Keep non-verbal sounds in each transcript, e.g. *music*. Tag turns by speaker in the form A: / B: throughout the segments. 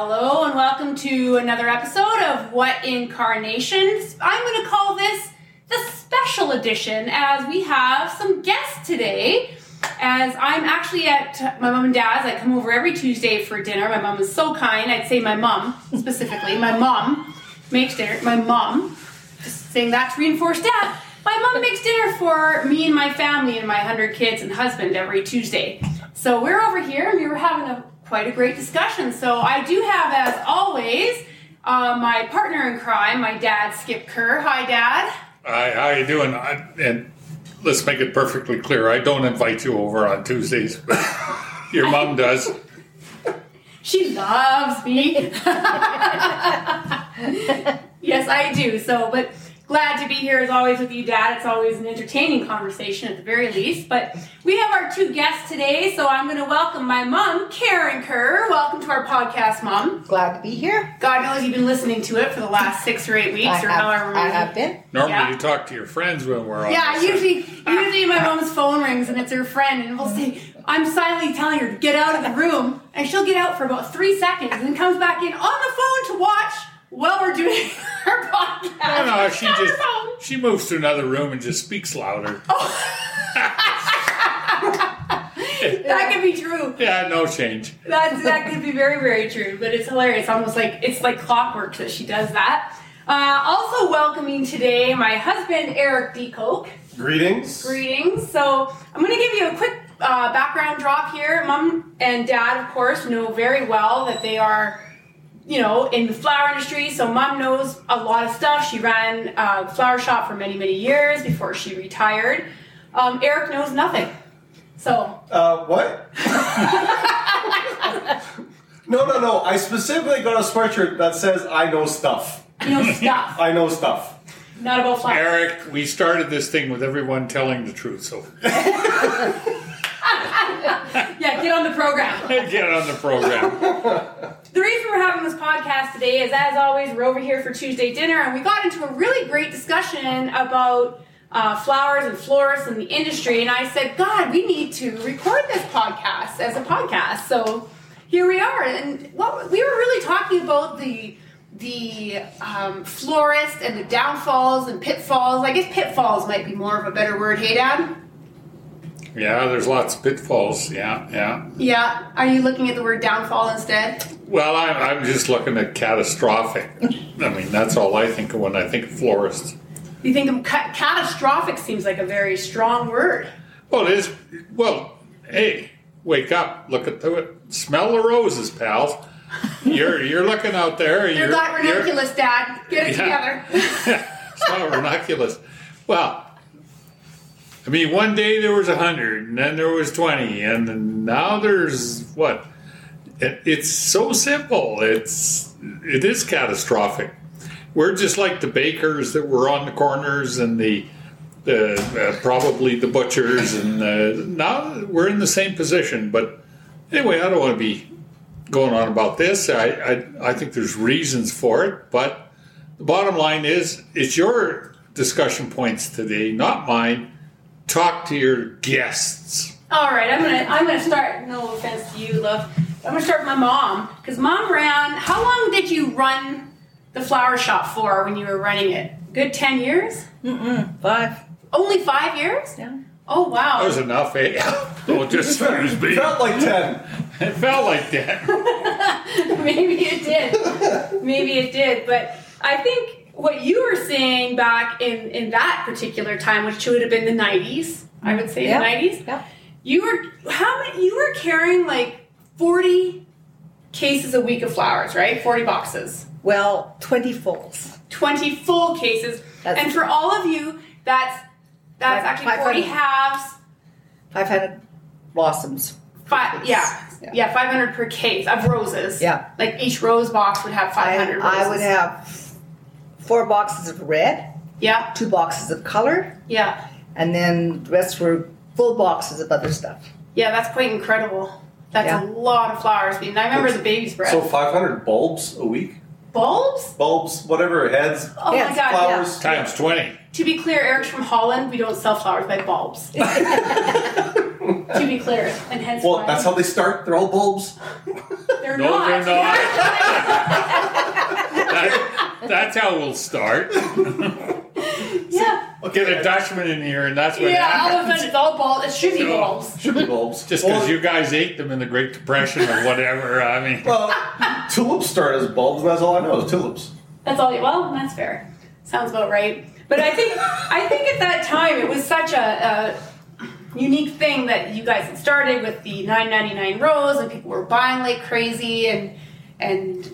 A: Hello and welcome to another episode of What Incarnations. I'm going to call this the special edition as we have some guests today. As I'm actually at my mom and dad's, I come over every Tuesday for dinner. My mom is so kind. I'd say my mom specifically. My mom makes dinner. My mom, just saying that to reinforce dad. My mom makes dinner for me and my family and my hundred kids and husband every Tuesday. So we're over here and we were having a quite a great discussion. So I do have, as always, uh, my partner in crime, my dad, Skip Kerr. Hi, Dad.
B: Hi, how you doing? I, and let's make it perfectly clear: I don't invite you over on Tuesdays, but *laughs* your mom does. *laughs*
A: She loves me. *laughs* yes, I do. So, but glad to be here as always with you, Dad. It's always an entertaining conversation at the very least. But we have our two guests today, so I'm going to welcome my mom, Caren Kerr. Welcome to our podcast, Mom.
C: Glad to be here.
A: God knows you've been listening to it for the last six or eight weeks,
C: I
A: or
C: have,
A: however
C: I
A: many.
C: have been.
B: Normally,
A: Yeah.
B: you talk to your friends when we're on.
A: Yeah,
B: this.
A: usually, usually my mom's phone rings and it's her friend, and we'll say, I'm silently telling her to get out of the room, and she'll get out for about three seconds and then comes back in on the phone to watch while we're doing *laughs* our podcast.
B: No, no, she
A: On
B: just she moves to another room and just speaks louder. *laughs*
A: That could be true.
B: Yeah, no change.
A: That's, that could be very, very true, but it's hilarious. Almost like it's like clockwork that she does that. Uh, also welcoming today my husband Eric de Kok.
D: Greetings.
A: Greetings. So I'm going to give you a quick uh, background drop here. Mom and Dad, of course, know very well that they are, you know, in the flower industry. So Mom knows a lot of stuff. She ran a flower shop for many, many years before she retired. Um, Eric knows nothing. So
D: Uh, what? *laughs* no, no, no. I specifically got a sweatshirt that says I know stuff.
A: you know stuff, *laughs*
D: I know stuff.
A: not about flowers.
B: Eric, we started this thing with everyone telling the truth, so *laughs* *laughs*
A: Yeah, get on the program. *laughs*
B: get on the program. *laughs*
A: The reason we're having this podcast today is, as always, we're over here for Tuesday dinner, and we got into a really great discussion about uh, flowers and florists and the industry. And I said, God, we need to record this podcast as a podcast. So here we are, and what we were really talking about the the um, florist and the downfalls and pitfalls. I guess pitfalls might be more of a better word. Hey, Dad.
B: Yeah, there's lots of pitfalls. Yeah, yeah.
A: Yeah. Are you looking at the word downfall instead?
B: Well, I'm, I'm just looking at catastrophic. I mean, that's all I think of when I think of florists.
A: You think of ca- catastrophic seems like a very strong word.
B: Well, it is. Well, hey, wake up! Look at the smell the roses, pals. You're you're looking out there. You're,
A: not ranunculus, Dad. Get it
B: Yeah.
A: together. *laughs*
B: it's not ranunculus. Well, I mean, one day there was a hundred, and then there was twenty, and now there's what? It, it's so simple. It's it is catastrophic. We're just like the bakers that were on the corners and the. The, uh, probably the butchers, and uh, now we're in the same position. But anyway, I don't want to be going on about this. I, I, I think there's reasons for it, but the bottom line is it's your discussion points today, not mine. Talk to your guests.
A: All right, I'm gonna I'm gonna start. No offense to you, love. I'm gonna start with my mom because mom ran. How long did you run the flower shop for when you were running it? Good ten years.
C: Mm-mm, Five.
A: Only five years.
C: Yeah.
A: Oh wow.
B: That was enough, eh? *laughs* Don't just excuse me.
D: Felt like ten.
B: It felt like that. *laughs*
A: Maybe it did. Maybe it did. But I think what you were saying back in, in that particular time, which would have been the 90s, I would say
C: Yeah.
A: the 90s,
C: Yeah.
A: you were, how many, you were carrying like 40 cases a week of flowers, right? 40 boxes.
C: Well, 20 fulls.
A: 20 full cases.
C: That's-
A: and for all of you, that's, that's actually 40
C: 500.
A: halves.
C: 500 blossoms.
A: Five, yeah,
C: Yeah.
A: yeah, 500 per case of roses.
C: Yeah.
A: Like each rose box would have 500 roses.
C: I would have four boxes of red,
A: Yeah,
C: two boxes of color,
A: yeah.
C: and then the rest were full boxes of other stuff.
A: Yeah, that's quite incredible. That's
C: Yeah.
A: a lot of flowers. And I remember the baby's breath.
D: So 500 bulbs a week?
A: Bulbs?
D: Bulbs, whatever, heads,
A: Oh
C: Yes,
A: my god,
D: flowers.
A: yeah.
B: Times 20.
A: To be clear, Eric's from Holland. We don't sell flowers by bulbs. *laughs* to be clear, and hence
D: Well,
A: why
D: that's how they start. They're all bulbs.
A: they're
B: No,
A: not.
B: they're not. *laughs* That- that's how we'll start. *laughs*
A: yeah.
B: Get a Dutchman in here, and that's what
A: Yeah, all of a
B: happens.
A: sudden it's all balls. It's should be balls.
D: Should be bulbs.
B: Just because
D: Well,
B: you guys ate them in the Great Depression or whatever. I mean,
D: Well, tulips start as bulbs, that's all I know is tulips.
A: That's all. You, well, that's fair. Sounds about right. But I think I think at that time it was such a, a unique thing that you guys had started with the 9.99 rose, and people were buying like crazy, and and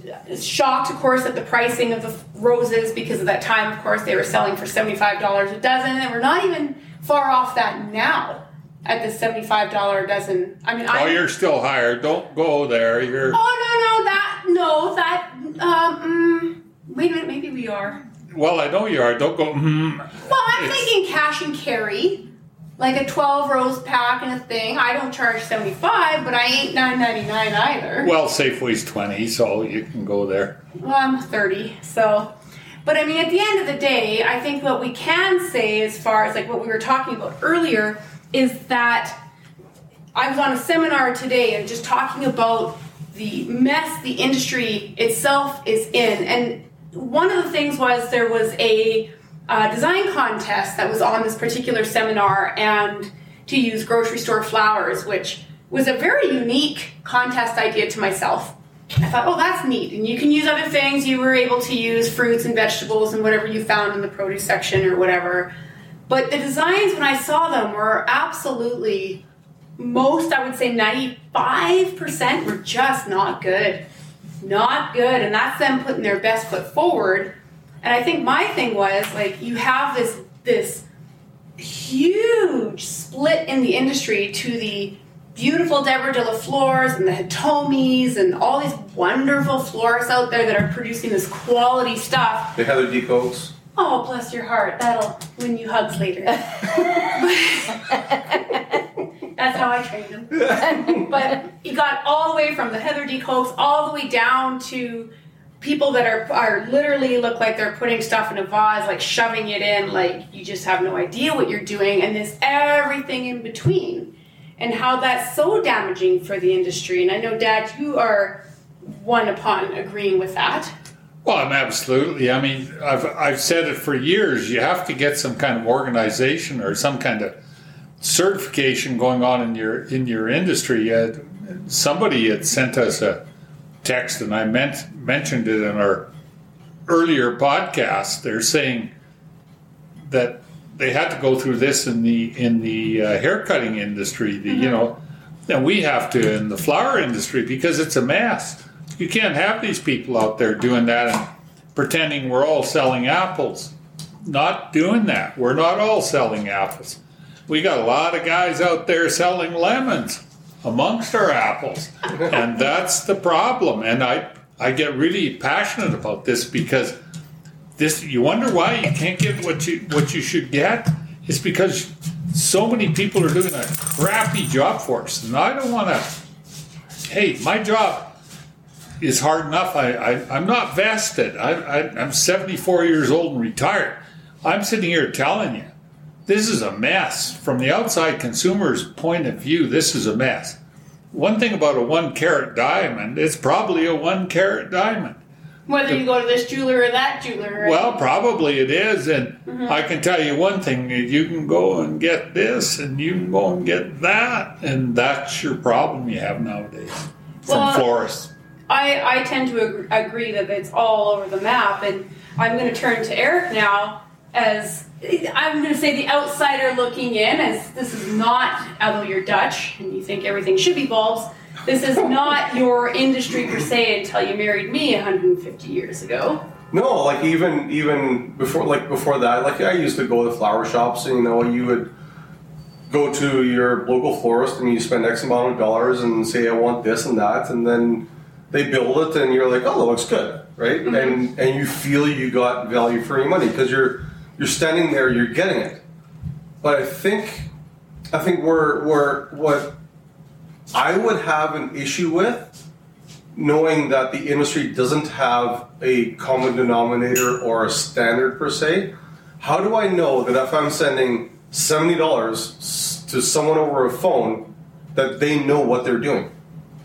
A: shocked, of course, at the pricing of the roses because at that time, of course, they were selling for seventy-five dollars a dozen, and we're not even far off that now at the seventy-five dollar a dozen. I mean,
B: oh,
A: I
B: you're still higher. Don't go there. You're
A: Oh no no that no that um mm, wait a minute maybe we are.
B: well. I know you are. Don't go. Mm.
A: Well, I'm
B: It's-
A: thinking cash and carry, like a 12 rose pack and a thing. I don't charge 75, but I ain't 9.99 either.
B: Well, Safeway's twenty, so you can go there.
A: Well, I'm 30, so. But I mean, at the end of the day, I think what we can say, as far as like what we were talking about earlier, is that I was on a seminar today and just talking about the mess the industry itself is in. And one of the things was there was a uh, design contest that was on this particular seminar and to use grocery store flowers, which was a very unique contest idea to myself. I thought, oh, that's neat. And you can use other things. You were able to use fruits and vegetables and whatever you found in the produce section or whatever. But the designs, when I saw them, were absolutely most, I would say 95% were just not good. Not good. And that's them putting their best foot forward. And I think my thing was like you have this this huge split in the industry to the beautiful Deborah de la Flores and the Hitomis and all these wonderful florists out there that are producing this quality stuff.
D: The Heather de Koks.
A: Oh, bless your heart. That'll win you hugs later. *laughs* *laughs* That's how I trained him. *laughs* but you got all the way from the Heather de Koks all the way down to people that are are literally look like they're putting stuff in a vase, like shoving it in, like you just have no idea what you're doing, and there's everything in between, and how that's so damaging for the industry. And I know, Dad, you are one upon agreeing with that.
B: Well, I'm absolutely. I mean, I've I've said it for years. You have to get some kind of organization or some kind of certification going on in your in your industry. Uh, somebody had sent us a text, and I meant mentioned it in our earlier podcast. They're saying that they had to go through this in the in the uh, haircutting industry. The you know, and we have to in the flower industry because it's a mess. You can't have these people out there doing that and pretending we're all selling apples. Not doing that. We're not all selling apples. We got a lot of guys out there selling lemons amongst our apples. *laughs* and that's the problem. And I I get really passionate about this because this you wonder why you can't get what you what you should get? It's because so many people are doing a crappy job for us. And I don't wanna hey, my job is hard enough. I, I, I'm not vested. I, I, I'm 74 years old and retired. I'm sitting here telling you, this is a mess. From the outside consumer's point of view, this is a mess. One thing about a one carat diamond, it's probably a one carat diamond.
A: Whether you go to this jeweler or that jeweler. Right?
B: Well, probably it is. And mm-hmm. I can tell you one thing you can go and get this and you can go and get that. And that's your problem you have nowadays from
A: Well,
B: florists.
A: I, I tend to ag- agree that it's all over the map, and I'm going to turn to Eric now as I'm going to say the outsider looking in, as this is not, although you're Dutch and you think everything should be bulbs, this is *laughs* not your industry per se until you married me 150 years ago.
D: No, like even even before like before that, like I used to go to flower shops and you know you would go to your local florist and you spend X amount of dollars and say I want this and that and then they build it and you're like, oh, that looks good, right? Mm-hmm. And and you feel you got value for your money because you're you're standing there, you're getting it. But I think I think we're we're what I would have an issue with knowing that the industry doesn't have a common denominator or a standard per se, how do I know that if I'm sending seventy dollars to someone over a phone that they know what they're doing.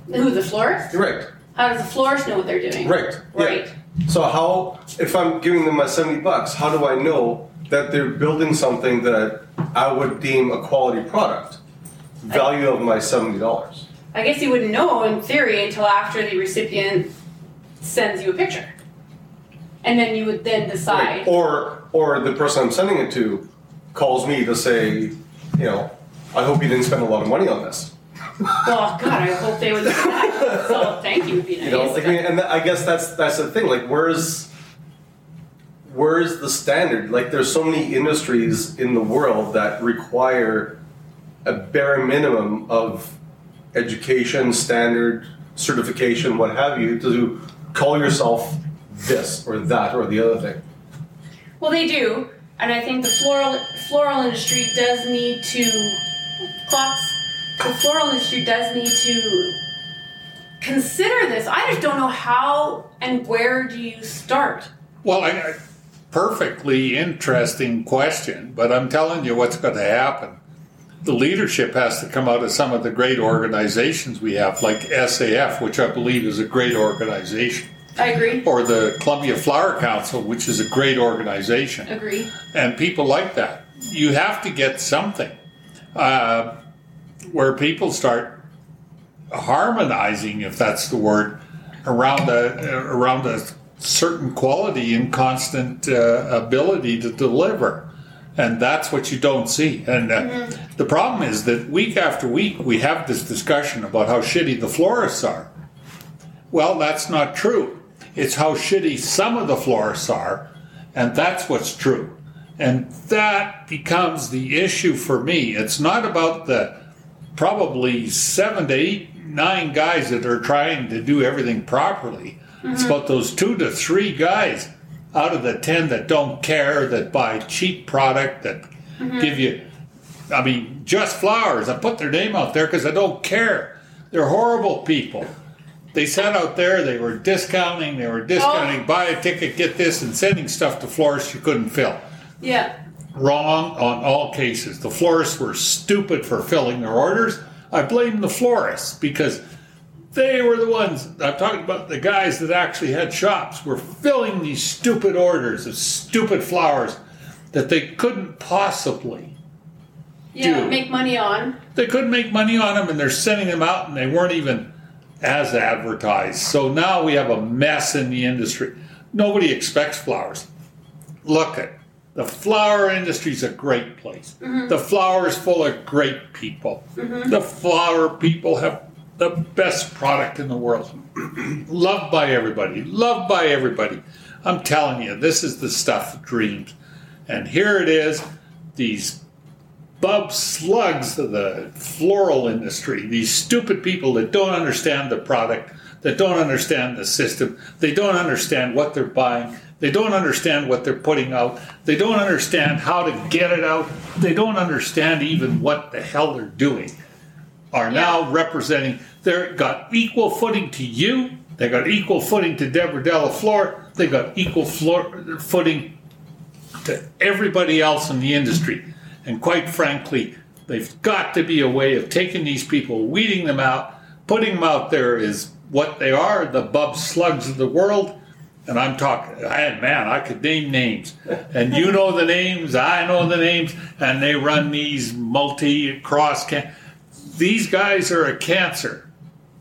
A: Who the florist?
D: Right.
A: How does the florist know what they're doing?
D: Right. yeah.
A: Right.
D: So how, if I'm giving them my seventy bucks, how do I know that they're building something that I would deem a quality product? Value of my seventy dollars.
A: I guess you wouldn't know in theory until after the recipient sends you a picture. And then you would then decide.
D: Or or the person I'm sending it to calls me to say, you know, I hope you didn't spend a lot of money on this.
A: Well, God, I hope they would do that. So thank you would be nice.
D: You know, like, I mean, and I guess that's that's the thing. Like, where's where's the standard? Like, there's so many industries in the world that require a bare minimum of education, standard, certification, what have you, to call yourself this or that or the other thing.
A: Well, they do, and I think the floral floral industry does need to clocks. The floral industry does need to consider this. I just don't know how and where do you start.
B: Well, I, I, perfectly interesting question, but I'm telling you what's going to happen. The leadership has to come out of some of the great organizations we have, like SAF, which I believe is a great organization,
A: I agree.
B: or the Colombia Flower Council, which is a great organization.
A: Agree.
B: and people like that. You have to get something uh, where people start harmonizing, if that's the word, around a around a certain quality and constant uh, ability to deliver. And that's what you don't see. And uh, the problem is that week after week we have this discussion about how shitty the florists are. Well, that's not true. It's how shitty some of the florists are, and that's what's true. And that becomes the issue for me. It's not about the probably seven to eight, nine guys that are trying to do everything properly. It's about those two to three guys out of the ten that don't care, that buy cheap product, that give you, I mean, just flowers. I put their name out there because I don't care. They're horrible people. They sat out there, they were discounting, they were discounting, oh. buy a ticket, get this, and sending stuff to florists you couldn't fill
A: Yeah.
B: Wrong on all cases. The florists were stupid for filling their orders. I blame the florists because they were the ones. I'm talking about the guys that actually had shops were filling these stupid orders of stupid flowers that they couldn't possibly.
A: Yeah.
B: Dude.
A: Make money on.
B: They couldn't make money on them, and they're sending them out, and they weren't even as advertised. So now we have a mess in the industry. Nobody expects flowers. Look at the flower industry is a great place. Mm-hmm. The flower is full of great people. Mm-hmm. The flower people have the best product in the world. *clears throat* loved by everybody. Loved by everybody. I'm telling you, this is the stuff of dreams. And here it is, these bub slugs of the floral industry, these stupid people that don't understand the product, that don't understand the system, they don't understand what they're buying, they don't understand what they're putting out, they don't understand how to get it out, they don't understand even what the hell they're doing, are now representing, they've got equal footing to you, they got equal footing to Deborah De La Flor, they got equal floor, footing to everybody else in the industry. And quite frankly, they've got to be a way of taking these people, weeding them out, putting them out there as what they are, the bub slugs of the world. And I'm talking, I, man, I could name names. And you know the names, I know the names, and they run these multi cross. Can- these guys are a cancer.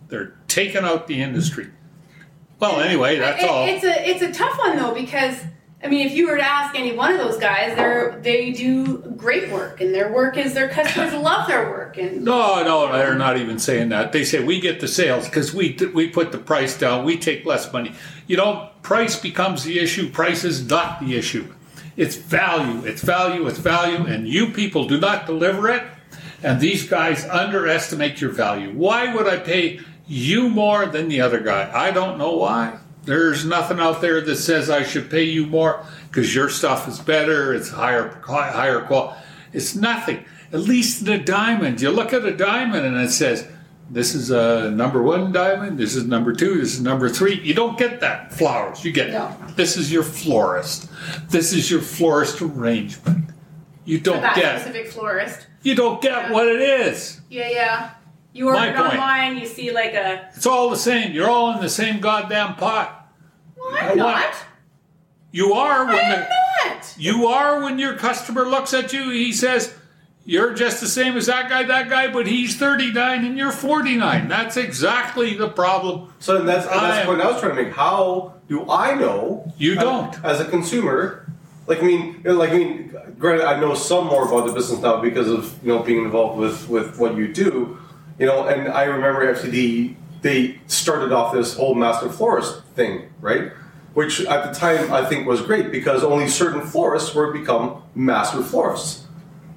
B: They're taking out the industry. Well, anyway, that's all.
A: It's a it's a tough one though because I mean if you were to ask any one of those guys, they're they do great work and their work is their customers *laughs* love their work and
B: No, no, they're not even saying that. They say we get the sales because we we put the price down. We take less money. You know, price becomes the issue. Price is not the issue. It's value. It's value. It's value. And you people do not deliver it. And these guys underestimate your value. Why would I pay you more than the other guy? I don't know why. There's nothing out there that says I should pay you more because your stuff is better. It's higher higher quality. It's nothing. At least in a diamond, you look at a diamond and it says, "This is a number one diamond. This is number two. This is number three. You don't get that flowers. You get
A: No.
B: this is your florist. This is your florist arrangement. You don't get
A: that
B: get
A: specific florist.
B: you don't get
A: Yeah.
B: what it is.
A: Yeah, yeah. You order
B: My
A: it
B: point.
A: online, you see like a.
B: It's all the same. You're all in the same goddamn pot.
A: Well, I'm
B: want-
A: not.
B: You are when
A: I'm
B: the
A: not.
B: you are when your customer looks at you. He says, "You're just the same as that guy, that guy, but he's 39 and you're 49." That's exactly the problem.
D: So then that's, that's
B: I-
D: the point I was trying to make. How do I know?
B: You don't.
D: As, a consumer, like I mean, like I mean, granted, I know some more about the business now because of you know being involved with with what you do, you know. And I remember FTD they started off this whole master florist thing, right? Which at the time I think was great because only certain florists were become master florists.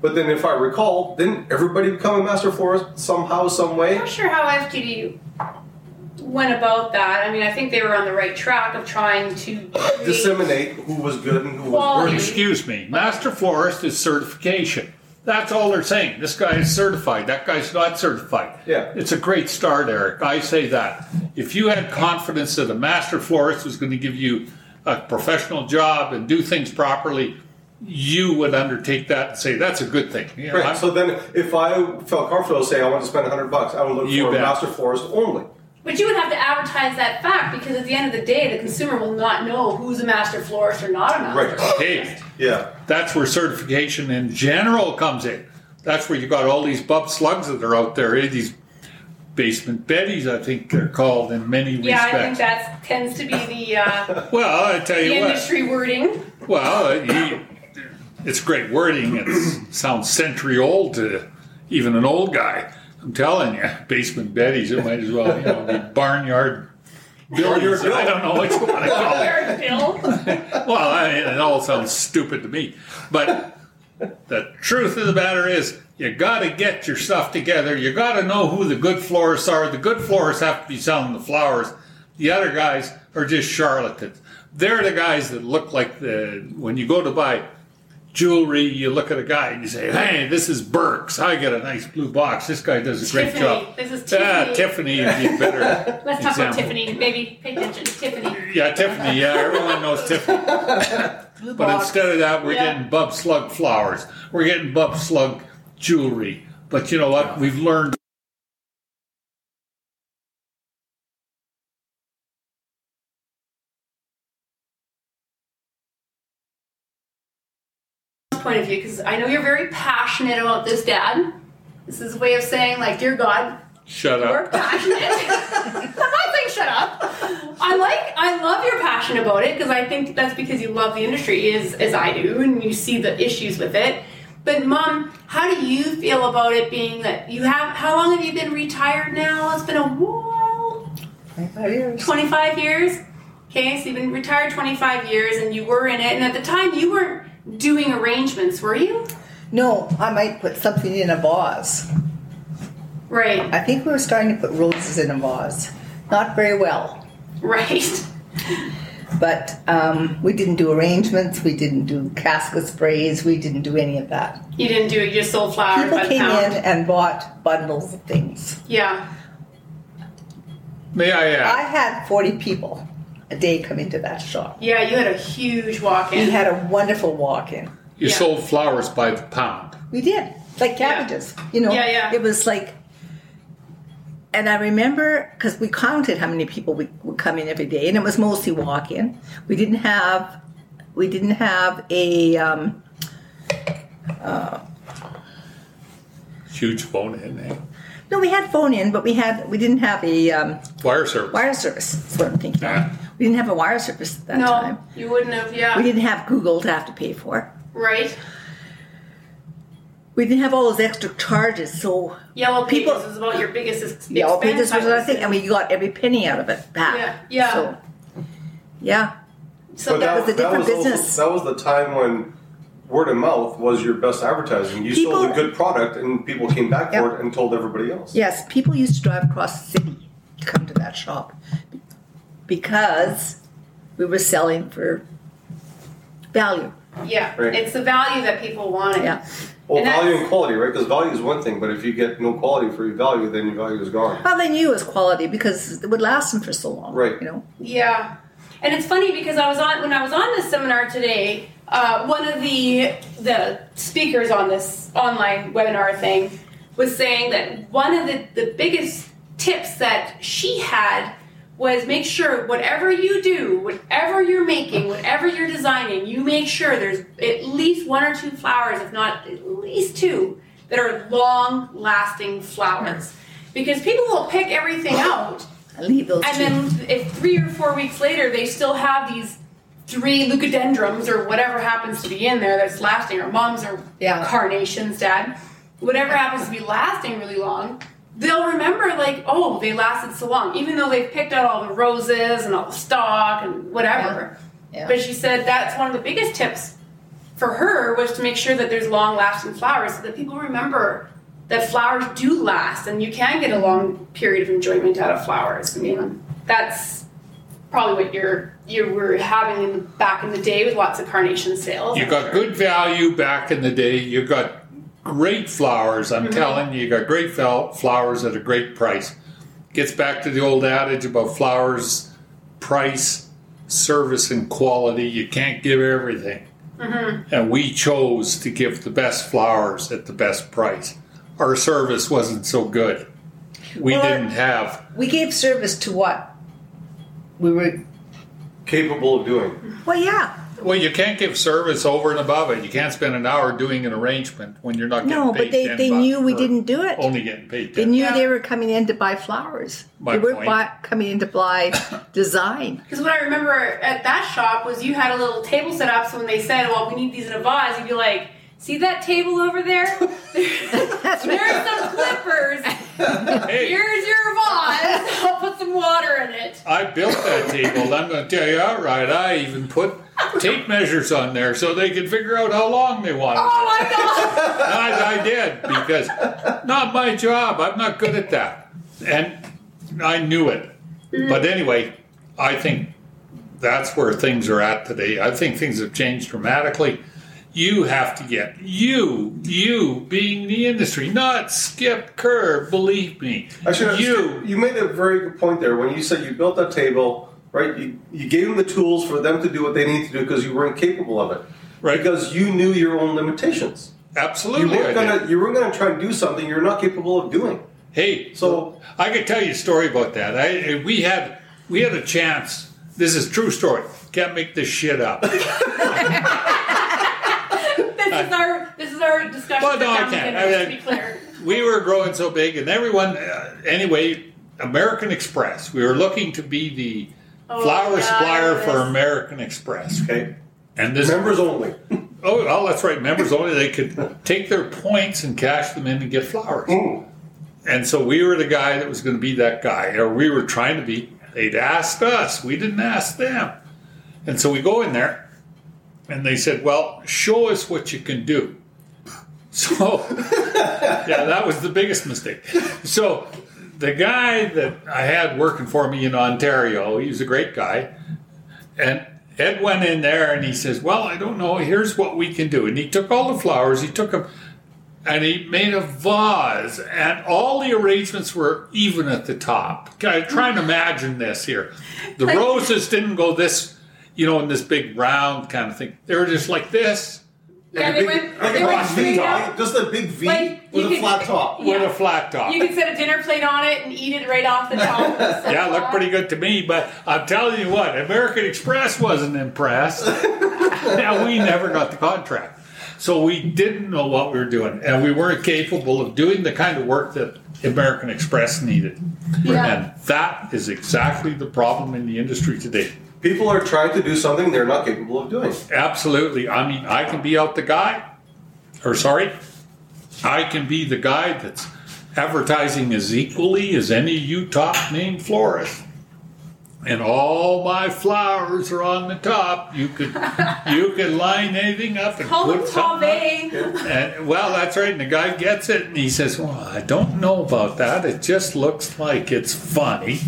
D: But then, if I recall, didn't everybody become a master florist somehow, some way?
A: I'm not sure how FTD went about that. I mean, I think they were on the right track of trying to *coughs*
D: disseminate who was good and who was
A: Quality.
D: worse.
B: Excuse me. Master florist is certification. That's all they're saying. This guy is certified. That guy's not certified.
D: Yeah.
B: It's a great start, Eric. I say that. If you had confidence that a master florist was going to give you a professional job and do things properly, you would undertake that and say that's a good thing. You know,
D: Right.
B: I'm-
D: So then, if I felt comfortable saying I want to spend hundred bucks, I would look
B: You
D: for
B: bet.
D: a master florist only.
A: But you would have to advertise that fact because at the end of the day, the consumer will not know who's a master florist or not a master
D: Right.
A: florist.
B: hey,
D: Yeah.
B: that's where certification in general comes in. That's where you got all these bub slugs that are out there, eh? these basement betties, I think they're called in many respects.
A: Yeah, I think that tends to be the, uh, *laughs*
B: well, I tell
A: the
B: you what.
A: industry wording.
B: Well, he, it's great wording. It sounds century old to even an old guy. I'm telling you, basement betties. It might as well, you know, be barnyard billiards. I don't know what you want to call it.
A: Bill.
B: Well, I mean, it all sounds stupid to me, but the truth of the matter is, you got to get your stuff together. You got to know who the good florists are. The good florists have to be selling the flowers. The other guys are just charlatans. They're the guys that look like the when you go to buy jewelry, you look at a guy and you say, "Hey, this is Birks. I get a nice blue box. This guy does a great
A: Tiffany.
B: job."
A: This is
B: Yeah,
A: Tiffany.
B: Tiffany would be a better. *laughs*
A: Let's talk about. Tiffany. Maybe pay attention. to Tiffany.
B: Yeah, Tiffany. Yeah, everyone knows Tiffany. *laughs* But
C: box.
B: instead of that, we're
A: Yeah.
B: getting bub slug flowers. We're getting bub slug jewelry. But you know what? We've learned.
A: Point of view because I know you're very passionate about this, Dad. This is a way of saying, like, dear God,
B: Shut
A: you're
B: up.
A: passionate. *laughs* I'm not saying shut up. I like, I love your passion about it because I think that's because you love the industry as as I do, and you see the issues with it. But mom, how do you feel about it being that you have? How long have you been retired now? It's been a while.
C: 25 years.
A: 25 years. Okay, so you've been retired 25 years and you were in it. And at the time, you weren't doing arrangements, were you?
C: No, I might put something in a vase.
A: Right,
C: I think we were starting to put roses in a vase. Not very well,
A: right.
C: but um, we didn't do arrangements. We didn't do casket sprays. We didn't do any of that.
A: You didn't do it, you just sold flowers
C: People
A: by the
C: came
A: pound.
C: in and bought bundles of things.
A: Yeah,
B: May I add?
C: I had 40 people a day come into that shop.
A: yeah, you had a huge walk in.
C: We had a wonderful walk-in.
B: you
A: yeah.
B: sold flowers by the pound.
C: We did, like
A: Yeah.
C: cabbages. You know,
A: Yeah, yeah.
C: it was like. And I remember because we counted how many people we would come in every day, and it was mostly walk-in. We didn't have, we didn't have a. Um,
B: Huge phone in there.
C: no, we had phone in, but we had we didn't have a um,
B: Wire service.
C: wire service. That's what I'm thinking.
B: Yeah.
C: Of. We didn't have a wire service at that
A: no,
C: time.
A: you wouldn't have, yeah.
C: We didn't have Google to have to pay for.
A: right?
C: We didn't have all those extra charges, so
A: Yellow Pages
C: People-
A: was about your biggest ex- expense.
C: Yellow Pages was
A: I
C: another thing, and we got every penny out of it back.
A: Yeah, yeah.
C: So, yeah.
A: So
C: that was a different
D: also-
C: business.
D: that was the time when word of mouth was your best advertising. You sold a good product, and people came back
C: Yep.
D: for it and told everybody else.
C: Yes, people used to drive across the city to come to that shop because we were selling for value.
A: yeah,
D: Right.
A: it's the value that people wanted.
C: Yeah.
D: Well,
A: And
D: value and quality, right? Because value is one thing, but if you get no quality for your value, then your value is gone.
C: Well, they knew it was quality because it would last them for so long.
D: Right.
C: You know.
A: Yeah, and it's funny because I was on when I was on this seminar today. Uh, one of the the speakers on this online webinar thing was saying that one of the, the biggest tips that she had was make sure whatever you do, whatever you're making, whatever you're designing, you make sure there's at least one or two flowers, if not at least two, that are long lasting flowers. Because people will pick everything out
C: I leave those
A: and
C: two.
A: then if three or four weeks later they still have these three leucadendrons or whatever happens to be in there that's lasting, or mums or
C: Yeah.
A: carnations, dad, whatever happens to be lasting really long, they'll remember like, oh, they lasted so long, even though they've picked out all the roses and all the stock and whatever.
C: Yeah.
A: But she said that's one of the biggest tips for her was to make sure that there's long lasting flowers so that people remember that flowers do last and you can get a long period of enjoyment out of flowers. I mean, that's probably what you're you were having in back in the day with lots of carnation sales.
B: You
A: I'm
B: got
A: sure.
B: good value back in the day. You got great flowers. I'm mm-hmm. telling you, you got great fel- flowers at a great price. Gets back to the old adage about flowers, price, service, and quality. You can't give everything. Mm-hmm. And we chose to give the best flowers at the best price. Our service wasn't so good. We
C: Well,
B: didn't have.
C: we gave service to what? We were.
D: Capable of doing.
C: Well, yeah.
B: Well, you can't give service over and above it. You can't spend an hour doing an arrangement when you're not getting
C: No,
B: paid.
C: but they,
B: 10
C: they knew we didn't do it.
B: Only getting paid.
C: They knew
A: Yeah.
C: they were coming in to buy flowers.
B: My
C: they weren't
B: point.
C: buy, coming in to buy *coughs* design.
A: Because what I remember at that shop was you had a little table set up, so when they said, "Well, we need these in a vase," you'd be like, "See that table over there?
C: That's *laughs*
A: There's some clippers.
B: Hey,
A: Here's your vase. I'll put some water in it."
B: I built that table. I'm going to tell you outright. I even put tape measures on there so they could figure out how long they wanted.
A: Oh my god!
B: I, I did because not my job. I'm not good at that, and I knew it. Mm. But anyway, I think that's where things are at today. I think things have changed dramatically. You have to get you, you being the industry, not Skip Kerr. Believe me,
D: Actually,
B: you.
D: you made a very good point there when you said you built that table, right? You, you gave them the tools for them to do what they need to do because you weren't capable of it.
B: Right.
D: Because you knew your own limitations. Absolutely. You
B: Absolutely,
D: weren't gonna you weren't gonna try and do something you're not capable of doing.
B: Hey,
D: So-
B: I could tell you a story about that. I we had we had a chance. This is true story. Can't make this shit up. *laughs*
A: This is our this is our discussion.
B: Well, no, I can't. I
A: just to
B: mean-
A: be clear. *laughs*
B: we were growing so big, and everyone. Uh, anyway, American Express. We were looking to be the
A: Oh,
B: flower
A: yeah,
B: supplier for. American Express.
D: Okay.
B: And this
D: Members only.
B: Oh, well, that's right. Members only. They could take their points and cash them in and get flowers.
D: Mm.
B: And so we were the guy that was going to be that guy, or we were trying to be. They'd asked us, we didn't ask them. And so we go in there, and they said, Well, show us what you can do. *laughs* So, *laughs* yeah, that was the biggest mistake. So, the guy that I had working for me in Ontario, he was a great guy. And Ed went in there and he says, Well, I don't know, here's what we can do. And he took all the flowers, he took them, and he made a vase, and all the arrangements were even at the top. Okay, try and imagine this here. The roses didn't go this, you know, in this big round kind of thing. They were just like this
A: Yeah, they
D: Big-
A: went
D: like
A: they
D: a
A: went
D: big
A: straight
D: V,
A: up.
D: just a big V
A: Like,
D: with a
A: could-
D: flat top.
A: Yeah.
B: with a flat top.
A: You could set a dinner plate on it and eat it right off the top. *laughs*
B: Yeah, it looked pretty good to me, but I'm telling you what, American Express wasn't impressed. *laughs* now, we never got the contract. So we didn't know what we were doing, and we weren't capable of doing the kind of work that American Express needed.
A: Yeah.
B: And that is exactly the problem in the industry today.
D: People are trying to do something they're not capable of doing.
B: Absolutely. I mean, I can be out the guy, or sorry, I can be the guy that's advertising as equally as any Utah named florist. And all my flowers are on the top. You could *laughs* you could line anything up and
A: Call
B: put something. And well, that's right. And the guy gets it, and he says, "Well, I don't know about that. It just looks like it's funny."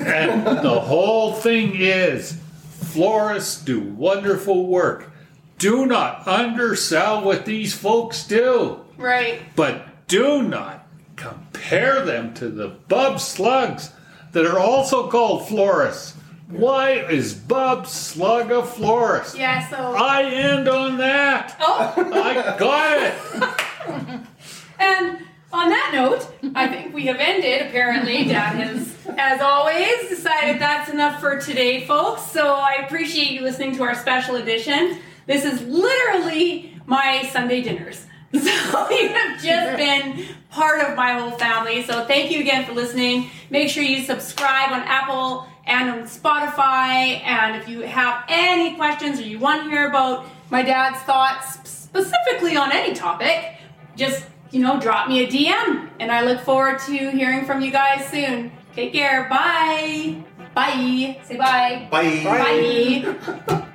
B: And the whole thing is, florists do wonderful work. Do not undersell what these folks do,
A: Right.
B: but do not compare them to the bub slugs that are also called florists. Why is Bub Slug a florist?
A: Yeah, so
B: I end on that.
A: Oh
B: I got it. *laughs*
A: and on that note, I think we have ended. Apparently, Dad has, as always, decided that's enough for today, folks. So I appreciate you listening to our special edition. This is literally my Sunday dinners. *laughs* So you have just *laughs* been part of my whole family. So thank you again for listening. Make sure you subscribe on Apple and on Spotify. And if you have any questions or you want to hear about my dad's thoughts specifically on any topic, just you know, drop me a DM. And I look forward to hearing from you guys soon. Take care. Bye. Bye. Say bye.
D: Bye.
A: Bye. *laughs*